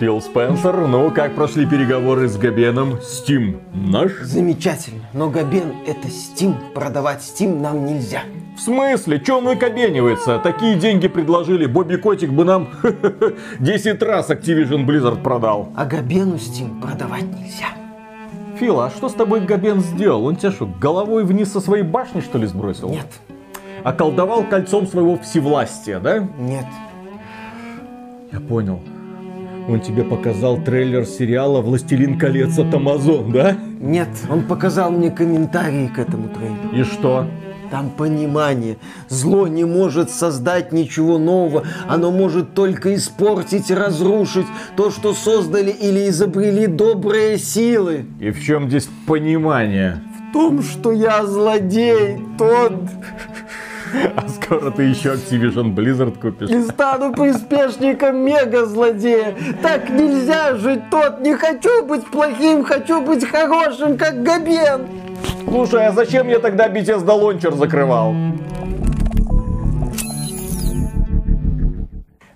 Фил Спенсер, ну как прошли переговоры с Габеном? Steam наш? Замечательно, но Габен это Steam, продавать Steam нам нельзя. В смысле? Че он выкобенивается? Такие деньги предложили, Бобби Котик бы нам 10 раз Activision Blizzard продал. А Габену Steam продавать нельзя. Фил, а что с тобой Габен сделал? Он тебя что, головой вниз со своей башни что ли сбросил? Нет. Околдовал кольцом своего всевластия, да? Нет. Я понял. Он тебе показал трейлер сериала «Властелин колец» от Амазон, да? Нет, он показал мне комментарии к этому трейлеру. И что? Там понимание. Зло не может создать ничего нового. Оно может только испортить разрушить то, что создали или изобрели добрые силы. И в чем здесь понимание? В том, что я злодей, тот... А скоро ты еще Activision Blizzard купишь. И стану приспешником мега-злодея. Так нельзя жить, тот. Не хочу быть плохим, хочу быть хорошим, как Габен. Слушай, а зачем я тогда Bethesda Launcher закрывал?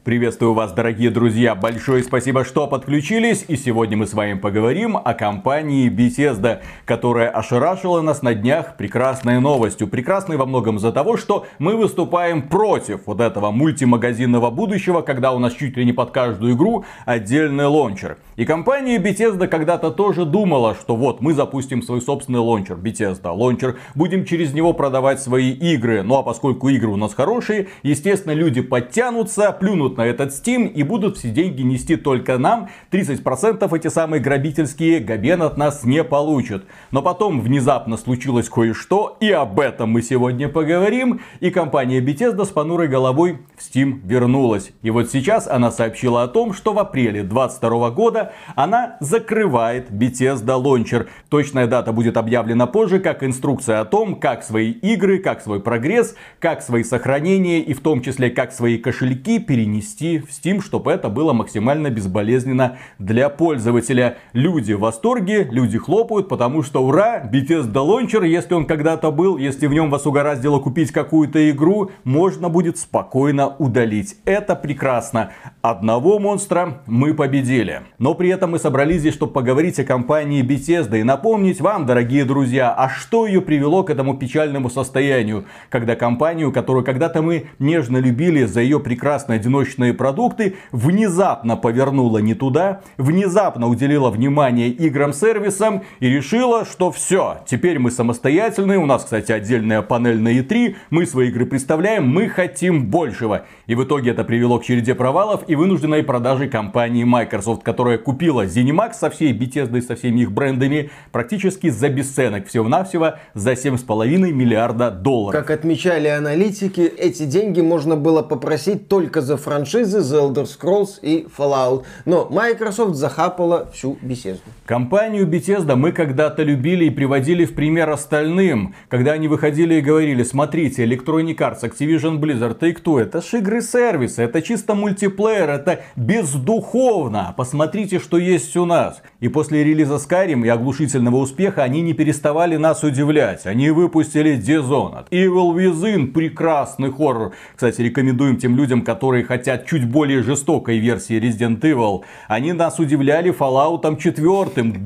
Приветствую вас, дорогие друзья. Большое спасибо, что подключились. И сегодня мы с вами поговорим о компании Bethesda, которая ошарашила нас на днях прекрасной новостью. Прекрасной во многом за того, что мы выступаем против вот этого мультимагазинного будущего, когда у нас чуть ли не под каждую игру отдельный лончер. И компания Bethesda когда-то тоже думала, что вот мы запустим свой собственный лончер, Bethesda лончер, будем через него продавать свои игры. Ну а поскольку игры у нас хорошие, естественно, люди подтянутся, плюнут на этот Steam и будут все деньги нести только нам. 30% эти самые грабительские Габен от нас не получит. Но потом внезапно случилось кое-что, и об этом мы сегодня поговорим. И компания Bethesda с понурой головой в Steam вернулась. И вот сейчас она сообщила о том, что в апреле 2022 года она закрывает Bethesda Launcher. Точная дата будет объявлена позже, как инструкция о том, как свои игры, как свой прогресс, как свои сохранения и в том числе как свои кошельки перенести в Steam, чтобы это было максимально безболезненно для пользователя. Люди в восторге, люди хлопают, потому что ура, Bethesda Launcher, если он когда-то был, если в нем вас угораздило купить какую-то игру, можно будет спокойно удалить. Это прекрасно. Одного монстра мы победили. Но при этом мы собрались здесь, чтобы поговорить о компании Bethesda и напомнить вам, дорогие друзья, а что ее привело к этому печальному состоянию, когда компанию, которую когда-то мы нежно любили за ее прекрасный одиночный молочные продукты, внезапно повернула не туда, внезапно уделила внимание играм-сервисам и решила, что все, теперь мы самостоятельные, у нас, кстати, отдельная панель на E3, мы свои игры представляем, мы хотим большего. И в итоге это привело к череде провалов и вынужденной продажи компании Microsoft, которая купила ZeniMax со всей Bethesda и со всеми их брендами практически за бесценок, всего-навсего за 7,5 миллиарда долларов. Как отмечали аналитики, эти деньги можно было попросить только за франшизы The Elder Scrolls и Fallout. Но Microsoft захапала всю Bethesda. Компанию Bethesda мы когда-то любили и приводили в пример остальным, когда они выходили и говорили, смотрите, Electronic Arts, Activision Blizzard, кто? Это ж игры-сервисы, это чисто мультиплеер, это бездуховно. Посмотрите, что есть у нас. И после релиза Skyrim и оглушительного успеха они не переставали нас удивлять. Они выпустили Dishonored, Evil Within, прекрасный хоррор. Кстати, рекомендуем тем людям, которые хотят от чуть более жестокой версии Resident Evil. Они нас удивляли Fallout 4,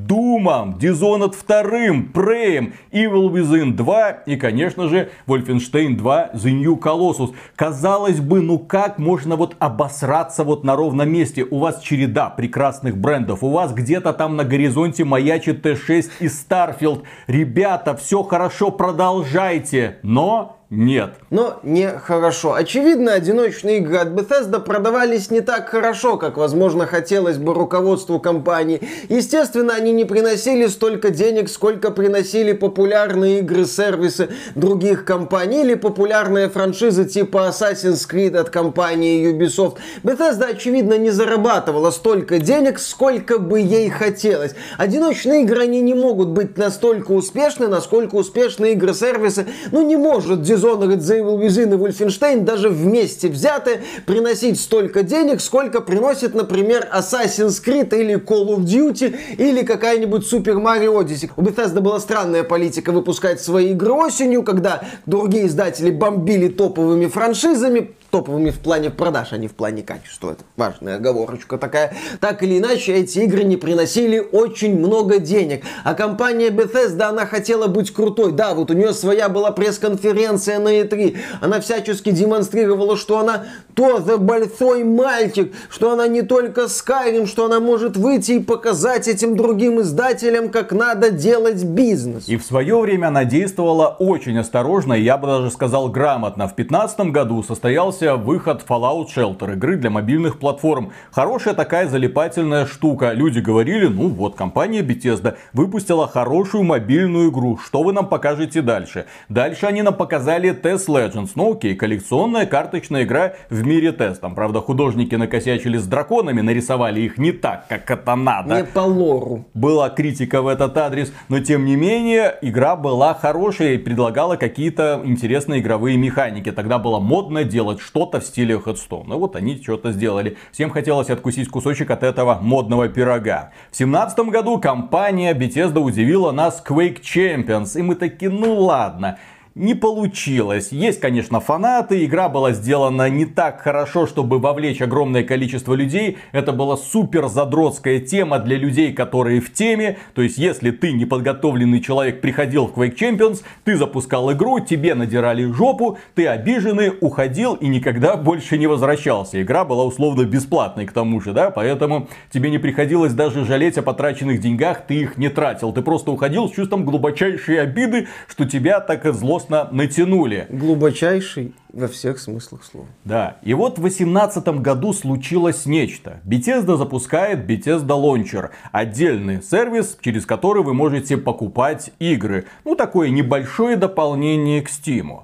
Doom, Dishonored 2, Prey, Evil Within 2 и, конечно же, Wolfenstein 2 The New Colossus. Казалось бы, ну как можно вот обосраться вот на ровном месте? У вас череда прекрасных брендов, у вас где-то там на горизонте маячит Т6 и Starfield. Ребята, все хорошо, продолжайте. Но нет. Но не хорошо. Очевидно, одиночные игры от Bethesda продавались не так хорошо, как, возможно, хотелось бы руководству компании. Естественно, они не приносили столько денег, сколько приносили популярные игры-сервисы других компаний или популярные франшизы типа Assassin's Creed от компании Ubisoft. Bethesda, очевидно, не зарабатывала столько денег, сколько бы ей хотелось. Одиночные игры, они не могут быть настолько успешны, насколько успешны игры-сервисы. Ну, не может Dishonored, Evil Within и Wolfenstein даже вместе взяты приносить столько денег, сколько приносит, например, Assassin's Creed или Call of Duty или какая-нибудь Super Mario Odyssey. У Bethesda была странная политика выпускать свои игры осенью, когда другие издатели бомбили топовыми франшизами, топовыми в плане продаж, а не в плане качества. Это важная оговорочка такая. Так или иначе, эти игры не приносили очень много денег. А компания Bethesda, она хотела быть крутой. Да, вот у нее своя была пресс-конференция на E3. Она всячески демонстрировала, что она тоже большой мальчик, что она не только Skyrim, что она может выйти и показать этим другим издателям, как надо делать бизнес. И в свое время она действовала очень осторожно, и я бы даже сказал грамотно. В 2015 году состоялся выход Fallout Shelter, игры для мобильных платформ. Хорошая такая залипательная штука. Люди говорили, ну вот, компания Bethesda выпустила хорошую мобильную игру. Что вы нам покажете дальше? Дальше они нам показали Test Legends. Ну окей, коллекционная карточная игра в мире тест. Там, правда, художники накосячили с драконами, нарисовали их не так, как это надо. Не по лору. Была критика в этот адрес, но тем не менее, игра была хорошая и предлагала какие-то интересные игровые механики. Тогда было модно делать что-то в стиле Headstone. Ну вот они что-то сделали. Всем хотелось откусить кусочек от этого модного пирога. В семнадцатом году компания Bethesda удивила нас Quake Champions. И мы таки, ну ладно, не получилось. Есть, конечно, фанаты, игра была сделана не так хорошо, чтобы вовлечь огромное количество людей. Это была супер задротская тема для людей, которые в теме. То есть, если ты неподготовленный человек приходил в Quake Champions, ты запускал игру, тебе надирали жопу, ты обиженный, уходил и никогда больше не возвращался. Игра была условно бесплатной к тому же, да, поэтому тебе не приходилось даже жалеть о потраченных деньгах, ты их не тратил. Ты просто уходил с чувством глубочайшей обиды, что тебя так зло злостно натянули. Глубочайший во всех смыслах слова. Да, и вот в 2018 году случилось нечто. Bethesda запускает Bethesda Launcher. Отдельный сервис, через который вы можете покупать игры. Ну, такое небольшое дополнение к Steam.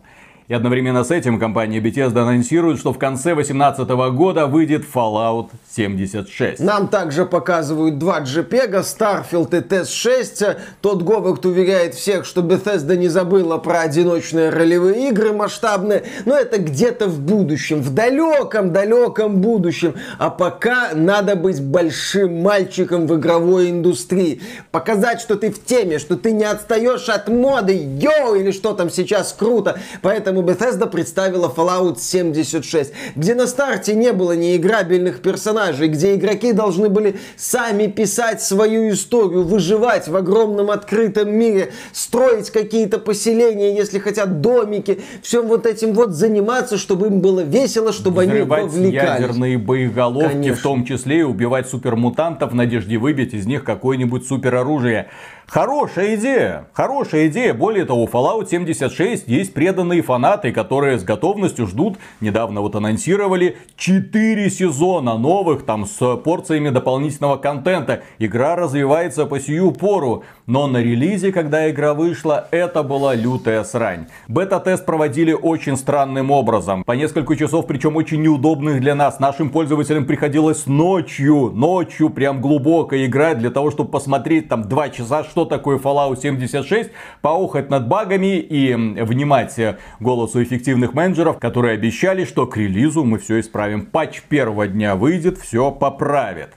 И одновременно с этим компания Bethesda анонсирует, что в конце 2018 года выйдет Fallout 76. Нам также показывают два JPEG, Starfield и TES-6. Тот Говард уверяет всех, что Bethesda не забыла про одиночные ролевые игры масштабные, но это где-то в будущем, в далеком-далеком будущем. А пока надо быть большим мальчиком в игровой индустрии. Показать, что ты в теме, что ты не отстаешь от моды, йоу, или что там сейчас круто. Поэтому поэтому Bethesda представила Fallout 76, где на старте не было неиграбельных персонажей, где игроки должны были сами писать свою историю, выживать в огромном открытом мире, строить какие-то поселения, если хотят домики, всем вот этим вот заниматься, чтобы им было весело, чтобы они вовлекались. ядерные боеголовки, Конечно. в том числе и убивать супермутантов в надежде выбить из них какое-нибудь супероружие. Хорошая идея, хорошая идея. Более того, Fallout 76 есть преданные фанаты, которые с готовностью ждут, недавно вот анонсировали, 4 сезона новых, там с порциями дополнительного контента. Игра развивается по сию пору, но на релизе, когда игра вышла, это была лютая срань. Бета-тест проводили очень странным образом, по несколько часов, причем очень неудобных для нас. Нашим пользователям приходилось ночью, ночью прям глубоко играть для того, чтобы посмотреть там 2 часа, что что такое Fallout 76, поухать над багами и внимать голосу эффективных менеджеров, которые обещали, что к релизу мы все исправим. Патч первого дня выйдет, все поправит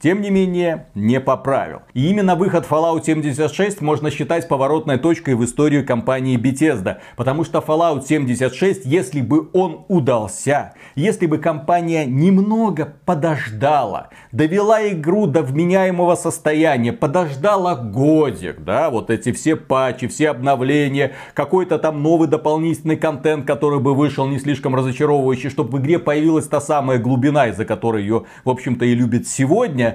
тем не менее, не поправил. И именно выход Fallout 76 можно считать поворотной точкой в историю компании Bethesda, потому что Fallout 76, если бы он удался, если бы компания немного подождала, довела игру до вменяемого состояния, подождала годик, да, вот эти все патчи, все обновления, какой-то там новый дополнительный контент, который бы вышел не слишком разочаровывающий, чтобы в игре появилась та самая глубина, из-за которой ее, в общем-то, и любят сегодня,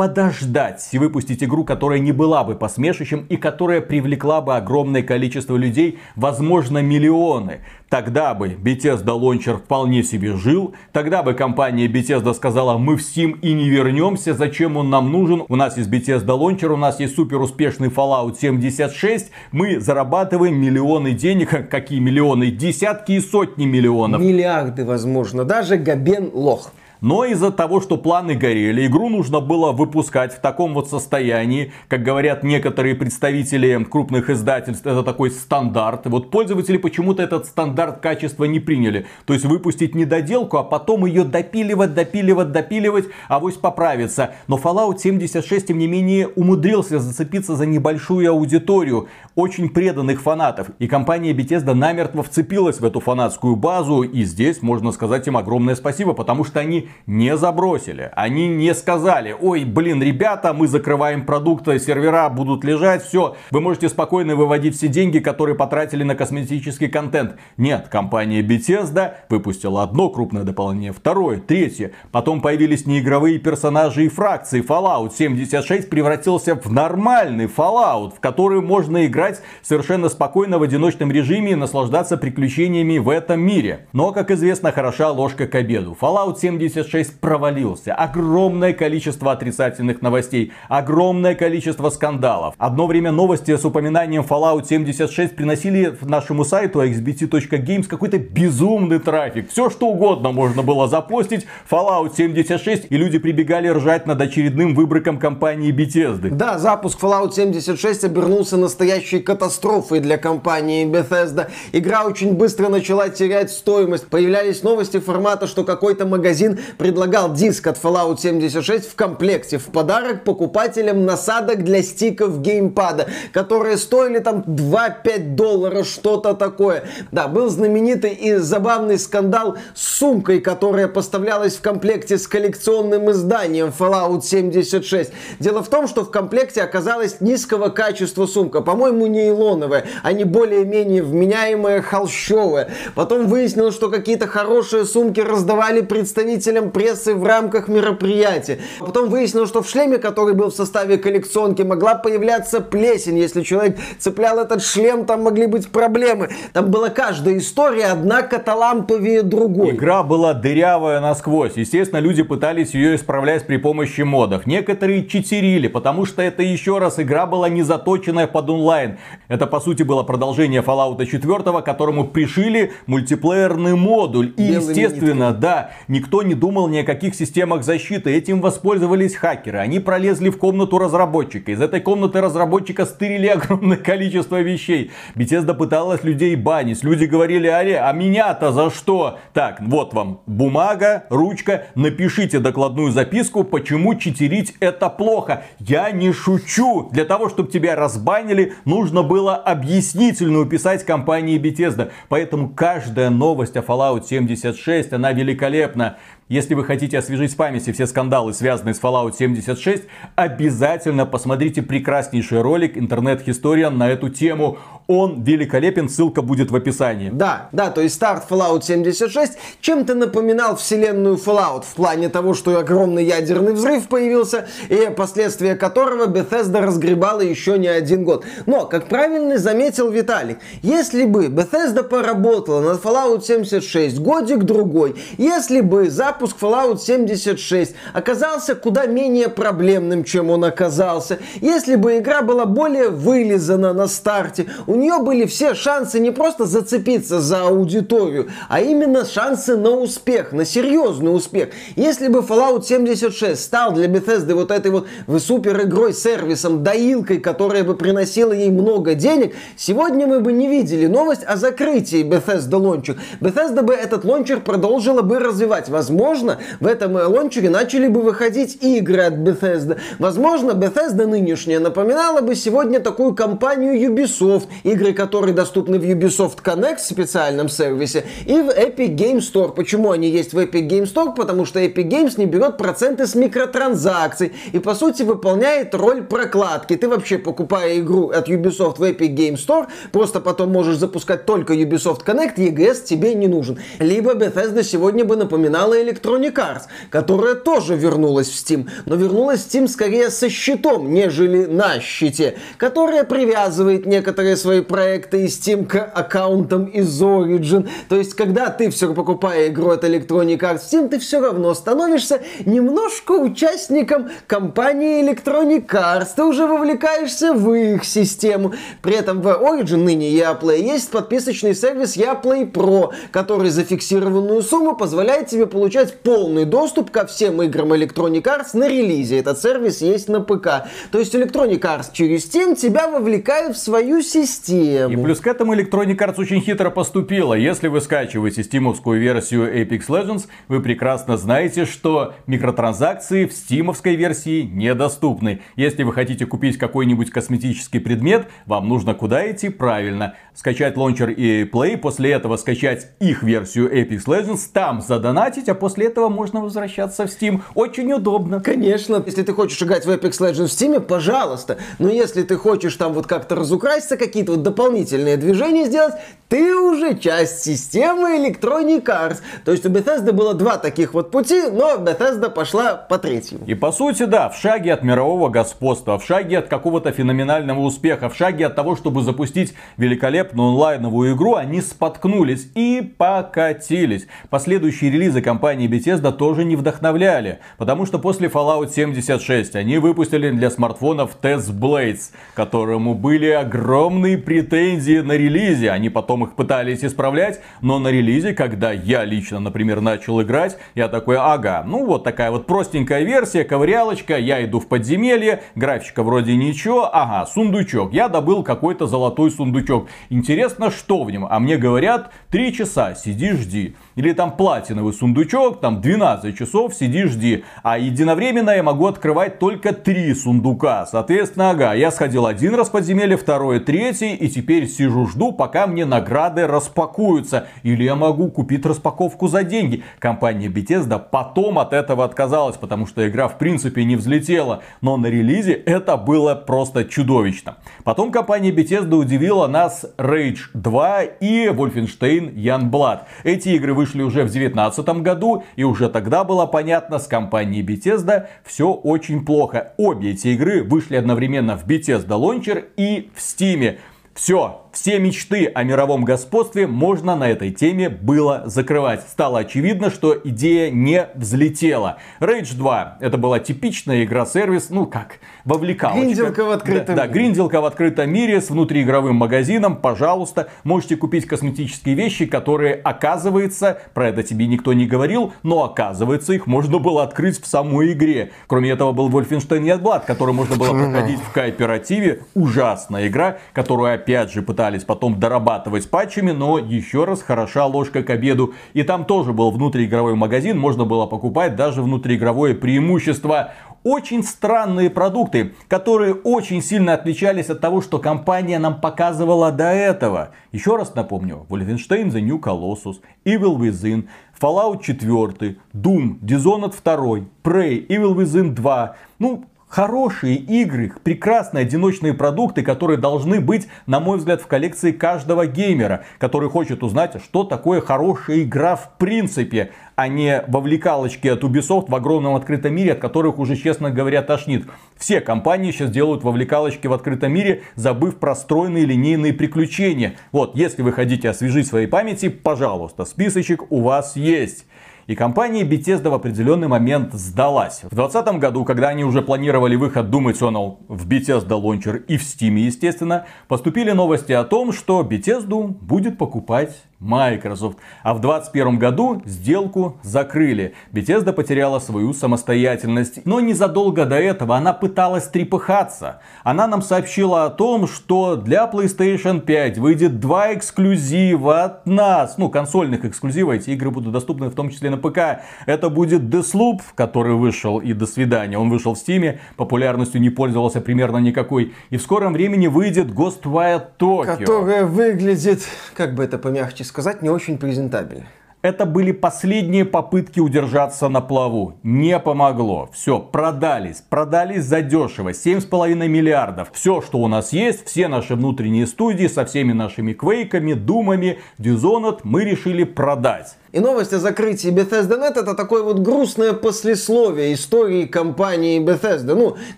подождать и выпустить игру, которая не была бы посмешищем и которая привлекла бы огромное количество людей, возможно миллионы. Тогда бы Bethesda Launcher вполне себе жил, тогда бы компания Bethesda сказала, мы в Steam и не вернемся, зачем он нам нужен, у нас есть Bethesda Launcher, у нас есть супер успешный Fallout 76, мы зарабатываем миллионы денег, какие миллионы, десятки и сотни миллионов. Миллиарды, возможно, даже Габен лох. Но из-за того, что планы горели, игру нужно было выпускать в таком вот состоянии, как говорят некоторые представители крупных издательств, это такой стандарт. Вот пользователи почему-то этот стандарт качества не приняли. То есть выпустить недоделку, а потом ее допиливать, допиливать, допиливать, а авось поправится. Но Fallout 76, тем не менее, умудрился зацепиться за небольшую аудиторию очень преданных фанатов. И компания Bethesda намертво вцепилась в эту фанатскую базу. И здесь можно сказать им огромное спасибо, потому что они не забросили. Они не сказали, ой, блин, ребята, мы закрываем продукты, сервера будут лежать, все. Вы можете спокойно выводить все деньги, которые потратили на косметический контент. Нет, компания Bethesda выпустила одно крупное дополнение, второе, третье. Потом появились неигровые персонажи и фракции. Fallout 76 превратился в нормальный Fallout, в который можно играть совершенно спокойно в одиночном режиме и наслаждаться приключениями в этом мире. Но, как известно, хороша ложка к обеду. Fallout 76 провалился. Огромное количество отрицательных новостей, огромное количество скандалов. Одно время новости с упоминанием Fallout 76 приносили нашему сайту xbt.games какой-то безумный трафик. Все что угодно можно было запостить. Fallout 76 и люди прибегали ржать над очередным выбрыком компании Bethesda. Да, запуск Fallout 76 обернулся настоящей катастрофой для компании Bethesda. Игра очень быстро начала терять стоимость. Появлялись новости формата, что какой-то магазин предлагал диск от Fallout 76 в комплекте в подарок покупателям насадок для стиков геймпада, которые стоили там 2-5 долларов, что-то такое. Да, был знаменитый и забавный скандал с сумкой, которая поставлялась в комплекте с коллекционным изданием Fallout 76. Дело в том, что в комплекте оказалась низкого качества сумка. По-моему, не нейлоновая, а не более-менее вменяемая холщовая. Потом выяснилось, что какие-то хорошие сумки раздавали представителям прессы в рамках мероприятия. Потом выяснилось, что в шлеме, который был в составе коллекционки, могла появляться плесень. Если человек цеплял этот шлем, там могли быть проблемы. Там была каждая история, одна каталамповее другой. Игра была дырявая насквозь. Естественно, люди пытались ее исправлять при помощи модов. Некоторые читерили, потому что это еще раз игра была не заточенная под онлайн. Это по сути было продолжение Fallout 4, которому пришили мультиплеерный модуль. И Белыми естественно, нитками. да, никто не думал ни о каких системах защиты. Этим воспользовались хакеры. Они пролезли в комнату разработчика. Из этой комнаты разработчика стырили огромное количество вещей. Bethesda пыталась людей банить. Люди говорили, аре, а меня-то за что? Так, вот вам бумага, ручка. Напишите докладную записку, почему читерить это плохо. Я не шучу. Для того, чтобы тебя разбанили, нужно было объяснительную писать компании Bethesda. Поэтому каждая новость о Fallout 76, она великолепна. Если вы хотите освежить в памяти все скандалы, связанные с Fallout 76, обязательно посмотрите прекраснейший ролик интернет-историан на эту тему. Он великолепен, ссылка будет в описании. Да, да, то есть старт Fallout 76 чем-то напоминал вселенную Fallout в плане того, что огромный ядерный взрыв появился, и последствия которого Bethesda разгребала еще не один год. Но, как правильно заметил Виталик, если бы Bethesda поработала над Fallout 76 годик-другой, если бы запуск Fallout 76 оказался куда менее проблемным, чем он оказался, если бы игра была более вылизана на старте, у нее были все шансы не просто зацепиться за аудиторию, а именно шансы на успех, на серьезный успех. Если бы Fallout 76 стал для Bethesda вот этой вот супер игрой, сервисом, доилкой, которая бы приносила ей много денег, сегодня мы бы не видели новость о закрытии Bethesda лончер. Bethesda бы этот лончер продолжила бы развивать. Возможно, в этом лончере начали бы выходить игры от Bethesda. Возможно, Bethesda нынешняя напоминала бы сегодня такую компанию Ubisoft, игры которые доступны в Ubisoft Connect специальном сервисе и в Epic Game Store. Почему они есть в Epic Game Store? Потому что Epic Games не берет проценты с микротранзакций и по сути выполняет роль прокладки. Ты вообще покупая игру от Ubisoft в Epic Game Store, просто потом можешь запускать только Ubisoft Connect, EGS тебе не нужен. Либо Bethesda сегодня бы напоминала Electronic Arts, которая тоже вернулась в Steam, но вернулась в Steam скорее со щитом, нежели на щите, которая привязывает некоторые свои свои проекты из Steam к аккаунтам из Origin. То есть, когда ты все покупая игру от Electronic Arts Steam, ты все равно становишься немножко участником компании Electronic Arts. Ты уже вовлекаешься в их систему. При этом в Origin ныне Yaplay есть подписочный сервис Yaplay Pro, который за фиксированную сумму позволяет тебе получать полный доступ ко всем играм Electronic Arts на релизе. Этот сервис есть на ПК. То есть Electronic Arts через Steam тебя вовлекает в свою систему. И плюс к этому Electronic Arts очень хитро поступила. Если вы скачиваете стимовскую версию Apex Legends, вы прекрасно знаете, что микротранзакции в стимовской версии недоступны. Если вы хотите купить какой-нибудь косметический предмет, вам нужно куда идти? Правильно. Скачать лончер и Play, после этого скачать их версию Apex Legends, там задонатить, а после этого можно возвращаться в Steam. Очень удобно. Конечно, если ты хочешь играть в Apex Legends в Steam, пожалуйста. Но если ты хочешь там вот как-то разукраситься, какие-то вот дополнительные движения сделать, ты уже часть системы Electronic Arts. То есть у Bethesda было два таких вот пути, но Bethesda пошла по третьему. И по сути, да, в шаге от мирового господства, в шаге от какого-то феноменального успеха, в шаге от того, чтобы запустить великолепную онлайновую игру, они споткнулись и покатились. Последующие релизы компании Bethesda тоже не вдохновляли, потому что после Fallout 76 они выпустили для смартфонов Test Blades, которому были огромные претензии на релизе. Они потом их пытались исправлять, но на релизе, когда я лично, например, начал играть, я такой, ага, ну вот такая вот простенькая версия, ковырялочка, я иду в подземелье, графичка вроде ничего, ага, сундучок, я добыл какой-то золотой сундучок. Интересно, что в нем? А мне говорят, 3 часа, сиди, жди. Или там платиновый сундучок, там 12 часов, сиди, жди. А единовременно я могу открывать только 3 сундука. Соответственно, ага, я сходил один раз в подземелье, второй, третий, и теперь сижу, жду, пока мне награды распакуются. Или я могу купить распаковку за деньги. Компания Bethesda потом от этого отказалась, потому что игра в принципе не взлетела. Но на релизе это было просто чудовищно. Потом компания Bethesda удивила нас Rage 2 и Wolfenstein Youngblood. Эти игры вышли уже в 2019 году, и уже тогда было понятно, с компанией Bethesda все очень плохо. Обе эти игры вышли одновременно в Bethesda Launcher и в Steam. Все, все мечты о мировом господстве можно на этой теме было закрывать. Стало очевидно, что идея не взлетела. Rage 2 это была типичная игра-сервис, ну как, вовлекалочка. Гринделка в открытом да, мире. Да, гринделка в открытом мире с внутриигровым магазином. Пожалуйста, можете купить косметические вещи, которые, оказывается, про это тебе никто не говорил, но оказывается, их можно было открыть в самой игре. Кроме этого был Wolfenstein Youngblood, который можно было проходить в кооперативе. Ужасная игра, которую опять же пытались пытались потом дорабатывать патчами, но еще раз хороша ложка к обеду. И там тоже был внутриигровой магазин, можно было покупать даже внутриигровое преимущество очень странные продукты, которые очень сильно отличались от того, что компания нам показывала до этого. Еще раз напомню, Wolfenstein The New Colossus, Evil Within, Fallout 4, Doom, Dishonored 2, Prey, Evil Within 2. Ну, хорошие игры, прекрасные одиночные продукты, которые должны быть, на мой взгляд, в коллекции каждого геймера, который хочет узнать, что такое хорошая игра в принципе, а не вовлекалочки от Ubisoft в огромном открытом мире, от которых уже, честно говоря, тошнит. Все компании сейчас делают вовлекалочки в открытом мире, забыв про стройные линейные приключения. Вот, если вы хотите освежить свои памяти, пожалуйста, списочек у вас есть. И компания Bethesda в определенный момент сдалась. В 2020 году, когда они уже планировали выход Doom Eternal в Bethesda Launcher и в Steam, естественно, поступили новости о том, что Bethesda будет покупать Microsoft. А в 2021 году сделку закрыли. Bethesda потеряла свою самостоятельность. Но незадолго до этого она пыталась трепыхаться. Она нам сообщила о том, что для PlayStation 5 выйдет два эксклюзива от нас. Ну, консольных эксклюзивов. Эти игры будут доступны в том числе на ПК. Это будет Deathloop, который вышел и до свидания. Он вышел в Steam, популярностью не пользовался примерно никакой. И в скором времени выйдет Ghostwire Tokyo. Которая выглядит, как бы это помягче сказать, не очень презентабельно. Это были последние попытки удержаться на плаву. Не помогло. Все, продались. Продались задешево. 7,5 миллиардов. Все, что у нас есть, все наши внутренние студии со всеми нашими квейками, думами, Dishonored мы решили продать. И новость о закрытии Bethesda.net это такое вот грустное послесловие истории компании Bethesda. Ну,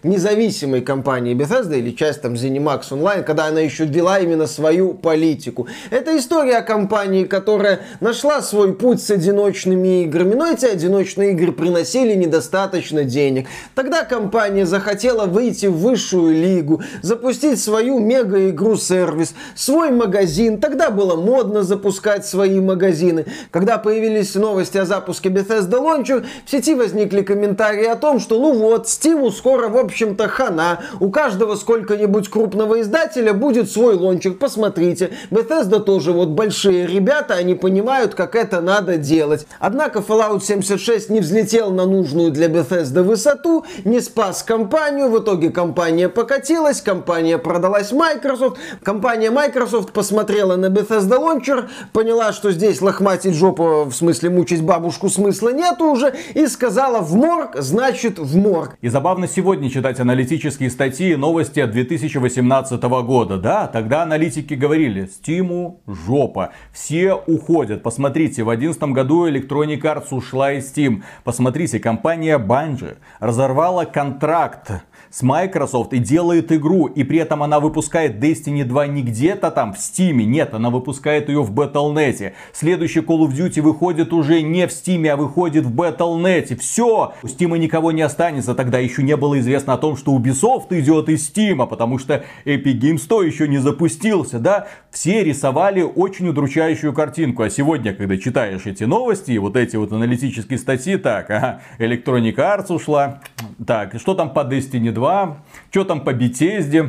независимой компании Bethesda или часть там ZeniMax Online, когда она еще вела именно свою политику. Это история о компании, которая нашла свой путь с одиночными играми, но эти одиночные игры приносили недостаточно денег. Тогда компания захотела выйти в высшую лигу, запустить свою мега-игру-сервис, свой магазин. Тогда было модно запускать свои магазины. Когда появились новости о запуске Bethesda Launcher, в сети возникли комментарии о том, что ну вот, Steam скоро, в общем-то, хана. У каждого сколько-нибудь крупного издателя будет свой лончер. Посмотрите, Bethesda тоже вот большие ребята, они понимают, как это надо делать. Однако Fallout 76 не взлетел на нужную для Bethesda высоту, не спас компанию, в итоге компания покатилась, компания продалась Microsoft, компания Microsoft посмотрела на Bethesda Launcher, поняла, что здесь лохматить жопу в смысле мучить бабушку, смысла нету уже, и сказала в морг, значит в морг. И забавно сегодня читать аналитические статьи и новости от 2018 года. Да, тогда аналитики говорили, Стиму жопа, все уходят. Посмотрите, в 2011 году Electronic Arts ушла из Steam. Посмотрите, компания Bungie разорвала контракт с Microsoft и делает игру, и при этом она выпускает Destiny 2 не где-то там в Steam, нет, она выпускает ее в Battle.net. Следующий Call of Duty выходит уже не в Steam, а выходит в Battle.net. Все, у Steam никого не останется, тогда еще не было известно о том, что Ubisoft идет из Steam, потому что Epic Games 100 еще не запустился, да. Все рисовали очень удручающую картинку, а сегодня, когда читаешь эти новости, вот эти вот аналитические статьи, так, ага, Electronic Arts ушла, так, что там по Destiny 2, 2. Что там по Bethesda?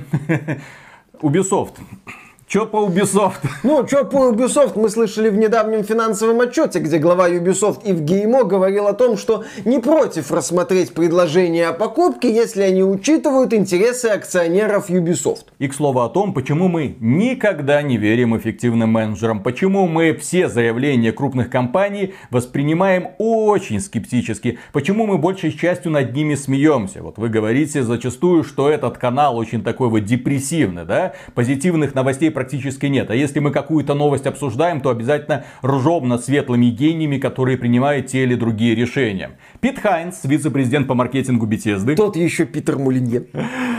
Ubisoft. Что по Ubisoft? Ну, что по Ubisoft мы слышали в недавнем финансовом отчете, где глава Ubisoft Евгеймо говорил о том, что не против рассмотреть предложение о покупке, если они учитывают интересы акционеров Ubisoft. И к слову о том, почему мы никогда не верим эффективным менеджерам, почему мы все заявления крупных компаний воспринимаем очень скептически, почему мы большей частью над ними смеемся. Вот вы говорите зачастую, что этот канал очень такой вот депрессивный, да? Позитивных новостей про практически нет. А если мы какую-то новость обсуждаем, то обязательно ржем над светлыми гениями, которые принимают те или другие решения. Пит Хайнс, вице-президент по маркетингу Bethesda. Тот еще Питер Мулинье.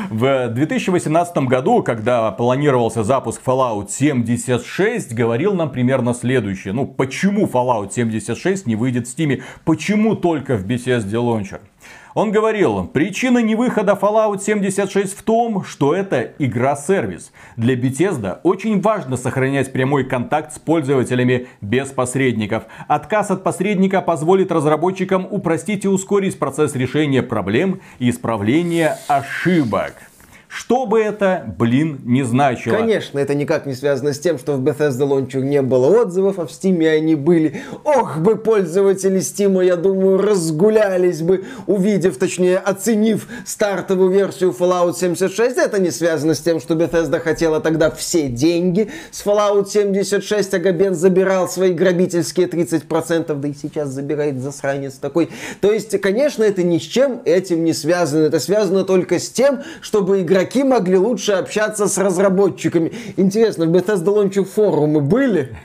В 2018 году, когда планировался запуск Fallout 76, говорил нам примерно следующее. Ну, почему Fallout 76 не выйдет в Steam? Почему только в Bethesda Launcher? Он говорил, причина невыхода Fallout 76 в том, что это игра-сервис. Для Bethesda очень важно сохранять прямой контакт с пользователями без посредников. Отказ от посредника позволит разработчикам упростить и ускорить процесс решения проблем и исправления ошибок. Что бы это, блин, не значило. Конечно, это никак не связано с тем, что в Bethesda Launcher не было отзывов, а в Steam они были. Ох бы пользователи Steam, я думаю, разгулялись бы, увидев, точнее, оценив стартовую версию Fallout 76. Это не связано с тем, что Bethesda хотела тогда все деньги с Fallout 76, а Габен забирал свои грабительские 30%, да и сейчас забирает засранец такой. То есть, конечно, это ни с чем этим не связано. Это связано только с тем, чтобы играть игроки могли лучше общаться с разработчиками. Интересно, в Bethesda Launcher форумы были?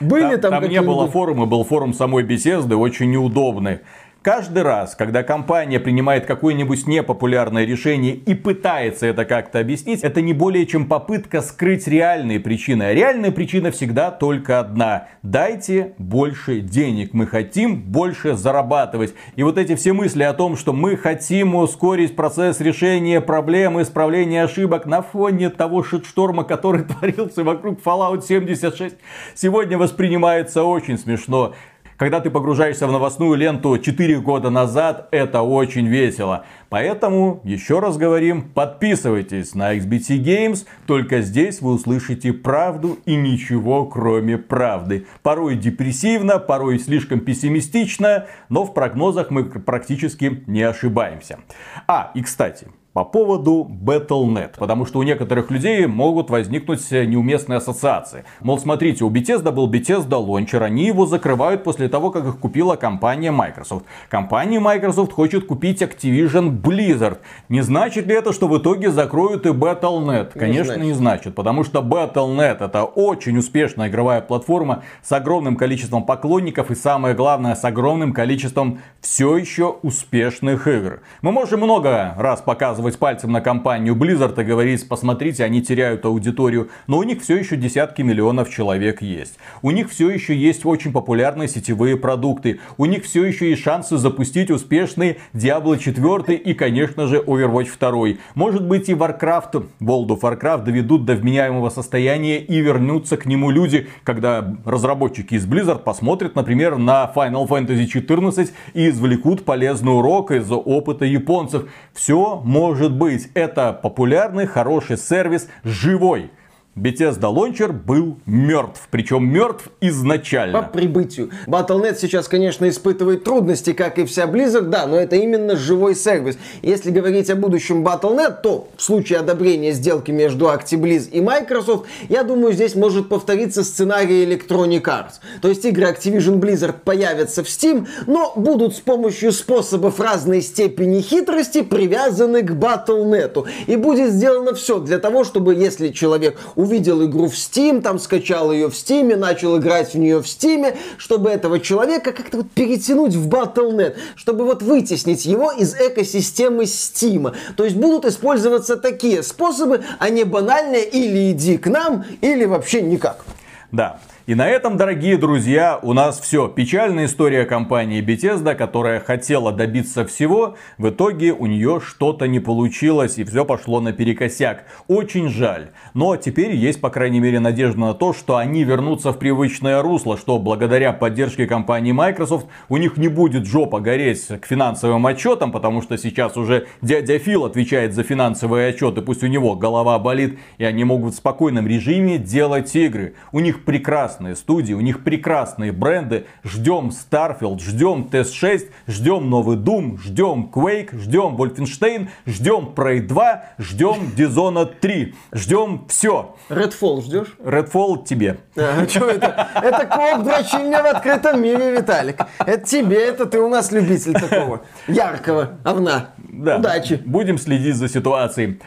Были там, там, там не было форума, был форум самой Bethesda, очень неудобный. Каждый раз, когда компания принимает какое-нибудь непопулярное решение и пытается это как-то объяснить, это не более чем попытка скрыть реальные причины. А реальная причина всегда только одна. Дайте больше денег. Мы хотим больше зарабатывать. И вот эти все мысли о том, что мы хотим ускорить процесс решения проблем, исправления ошибок на фоне того шитшторма, который творился вокруг Fallout 76, сегодня воспринимается очень смешно. Когда ты погружаешься в новостную ленту 4 года назад, это очень весело. Поэтому, еще раз говорим, подписывайтесь на XBT Games, только здесь вы услышите правду и ничего кроме правды. Порой депрессивно, порой слишком пессимистично, но в прогнозах мы практически не ошибаемся. А, и кстати, по поводу Battle.net, потому что у некоторых людей могут возникнуть неуместные ассоциации. Мол, смотрите, у Bethesda был Bethesda Launcher, они его закрывают после того, как их купила компания Microsoft. Компания Microsoft хочет купить Activision Blizzard. Не значит ли это, что в итоге закроют и Battle.net? Конечно, не значит. не значит, потому что Battle.net это очень успешная игровая платформа с огромным количеством поклонников и самое главное, с огромным количеством все еще успешных игр. Мы можем много раз показывать показывать пальцем на компанию Blizzard и говорить, посмотрите, они теряют аудиторию. Но у них все еще десятки миллионов человек есть. У них все еще есть очень популярные сетевые продукты. У них все еще есть шансы запустить успешный Diablo 4 и, конечно же, Overwatch 2. Может быть и Warcraft, World of Warcraft доведут до вменяемого состояния и вернутся к нему люди, когда разработчики из Blizzard посмотрят, например, на Final Fantasy 14 и извлекут полезный урок из опыта японцев. Все может может быть. Это популярный, хороший сервис, живой. Bethesda Launcher был мертв, причем мертв изначально. По прибытию. Battle.net сейчас, конечно, испытывает трудности, как и вся Blizzard, да, но это именно живой сервис. Если говорить о будущем Battle.net, то в случае одобрения сделки между ActiBliz и Microsoft, я думаю, здесь может повториться сценарий Electronic Arts. То есть игры Activision Blizzard появятся в Steam, но будут с помощью способов разной степени хитрости привязаны к Battle.net. И будет сделано все для того, чтобы если человек увидел игру в Steam, там скачал ее в Steam, начал играть в нее в Steam, чтобы этого человека как-то вот перетянуть в Battle.net, чтобы вот вытеснить его из экосистемы Steam. То есть будут использоваться такие способы, а не банальные или иди к нам, или вообще никак. Да. И на этом, дорогие друзья, у нас все. Печальная история компании Bethesda, которая хотела добиться всего, в итоге у нее что-то не получилось и все пошло наперекосяк. Очень жаль. Но теперь есть, по крайней мере, надежда на то, что они вернутся в привычное русло, что благодаря поддержке компании Microsoft у них не будет жопа гореть к финансовым отчетам, потому что сейчас уже дядя Фил отвечает за финансовые отчеты, пусть у него голова болит, и они могут в спокойном режиме делать игры. У них прекрасно прекрасные студии, у них прекрасные бренды. Ждем Starfield, ждем TS6, ждем новый Doom, ждем Quake, ждем Wolfenstein, ждем Prey 2, ждем Dishonored 3. Ждем все. Redfall ждешь? Redfall тебе. А, что это? Это коп дрочильня в открытом мире, Виталик. Это тебе, это ты у нас любитель такого яркого овна. Да. Удачи. Будем следить за ситуацией.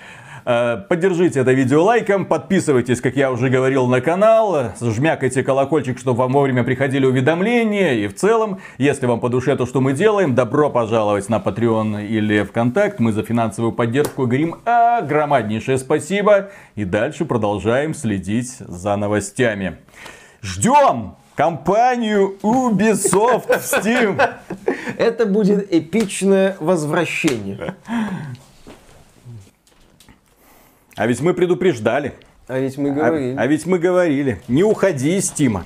Э, поддержите это видео лайком, подписывайтесь, как я уже говорил, на канал, жмякайте колокольчик, чтобы вам вовремя приходили уведомления. И в целом, если вам по душе то, что мы делаем, добро пожаловать на Patreon или ВКонтакт. Мы за финансовую поддержку говорим огромнейшее спасибо. И дальше продолжаем следить за новостями. Ждем компанию Ubisoft Steam. Это будет эпичное возвращение. А ведь мы предупреждали. А ведь мы говорили. А, а ведь мы говорили. Не уходи из Тима.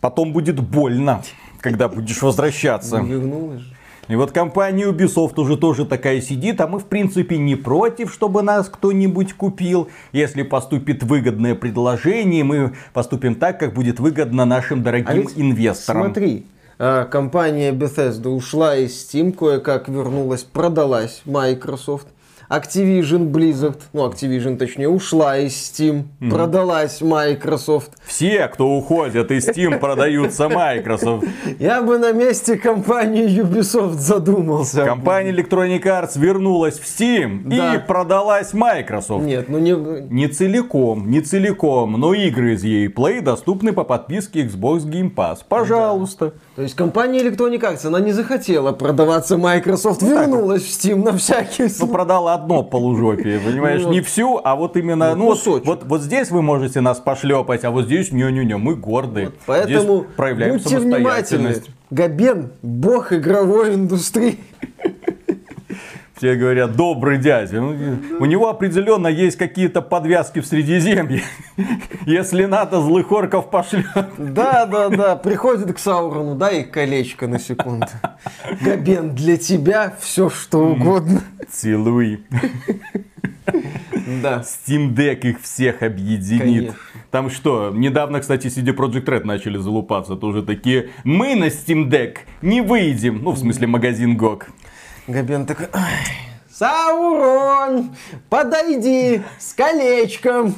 Потом будет больно, когда будешь возвращаться. Вернулась же. И вот компания Ubisoft уже тоже такая сидит, а мы в принципе не против, чтобы нас кто-нибудь купил. Если поступит выгодное предложение, мы поступим так, как будет выгодно нашим дорогим а инвесторам. Смотри, а, компания Bethesda ушла из Steam, кое-как вернулась, продалась Microsoft. Activision Blizzard, ну Activision точнее, ушла из Steam, mm. продалась Microsoft. Все, кто уходят из Steam, продаются Microsoft. Я бы на месте компании Ubisoft задумался. Компания Electronic Arts вернулась в Steam да. и продалась Microsoft. Нет, ну не... Не целиком, не целиком, но игры из EA Play доступны по подписке Xbox Game Pass. Пожалуйста. Да. То есть компания Electronic Arts, она не захотела продаваться Microsoft, ну, вернулась в Steam на всякий случай. Ну, продала одно полужопие, понимаешь, ну, не всю, а вот именно, ну, ну вот, вот здесь вы можете нас пошлепать, а вот здесь не-не-не, мы гордые. Вот, поэтому здесь проявляем будьте внимательны. Габен, бог игровой индустрии. Все говорят, добрый дядя. Ну, у него определенно есть какие-то подвязки в Средиземье. Если надо, злых орков пошлет. Да, да, да. Приходит к Саурону, дай колечко на секунду. Габен, для тебя все что угодно. Целуй. Да. Steam Deck их всех объединит. Конечно. Там что, недавно, кстати, CD Project Red начали залупаться. Тоже такие, мы на Steam Deck не выйдем. Ну, в смысле, магазин GOG. Габен такой, Саурон, подойди с колечком.